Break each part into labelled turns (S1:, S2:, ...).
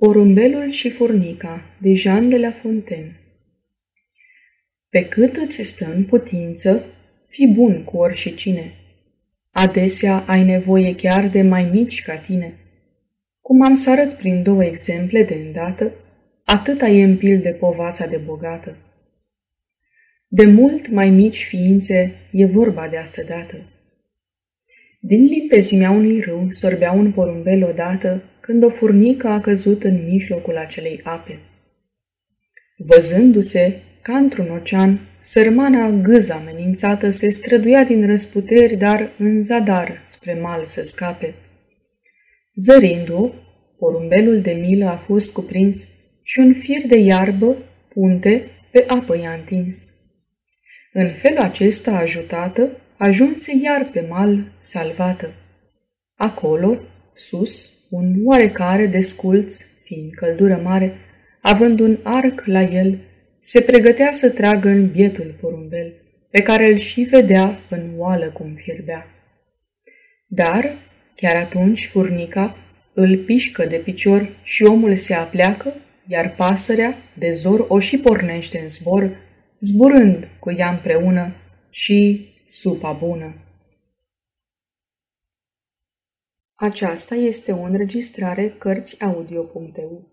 S1: Porumbelul și furnica de Jean de la Fontaine Pe cât îți stă în putință, fi bun cu oricine. Adesea ai nevoie chiar de mai mici ca tine. Cum am să arăt prin două exemple de îndată, atâta e în pil de povața de bogată. De mult mai mici ființe e vorba de astă dată. Din limpezimea unui râu sorbea un porumbel odată când o furnică a căzut în mijlocul acelei ape. Văzându-se ca într-un ocean, sărmana gâza amenințată se străduia din răsputeri, dar în zadar spre mal să scape. Zărindu-o, porumbelul de milă a fost cuprins și un fir de iarbă, punte, pe apă i-a întins. În felul acesta ajutată, ajunse iar pe mal salvată. Acolo, sus, un oarecare desculț, fiind căldură mare, având un arc la el, se pregătea să tragă în bietul porumbel, pe care îl și vedea în oală cum fierbea. Dar, chiar atunci, furnica îl pișcă de picior și omul se apleacă, iar pasărea, de zor, o și pornește în zbor, zburând cu ea împreună și supa bună. Aceasta este o înregistrare Cărțiaudio.eu.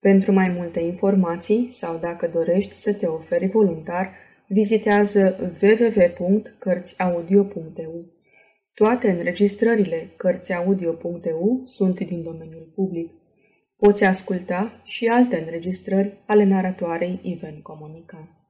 S1: Pentru mai multe informații sau dacă dorești să te oferi voluntar, vizitează www.cărțiaudio.eu. Toate înregistrările Cărțiaudio.eu sunt din domeniul public. Poți asculta și alte înregistrări ale naratoarei Iven Comunica.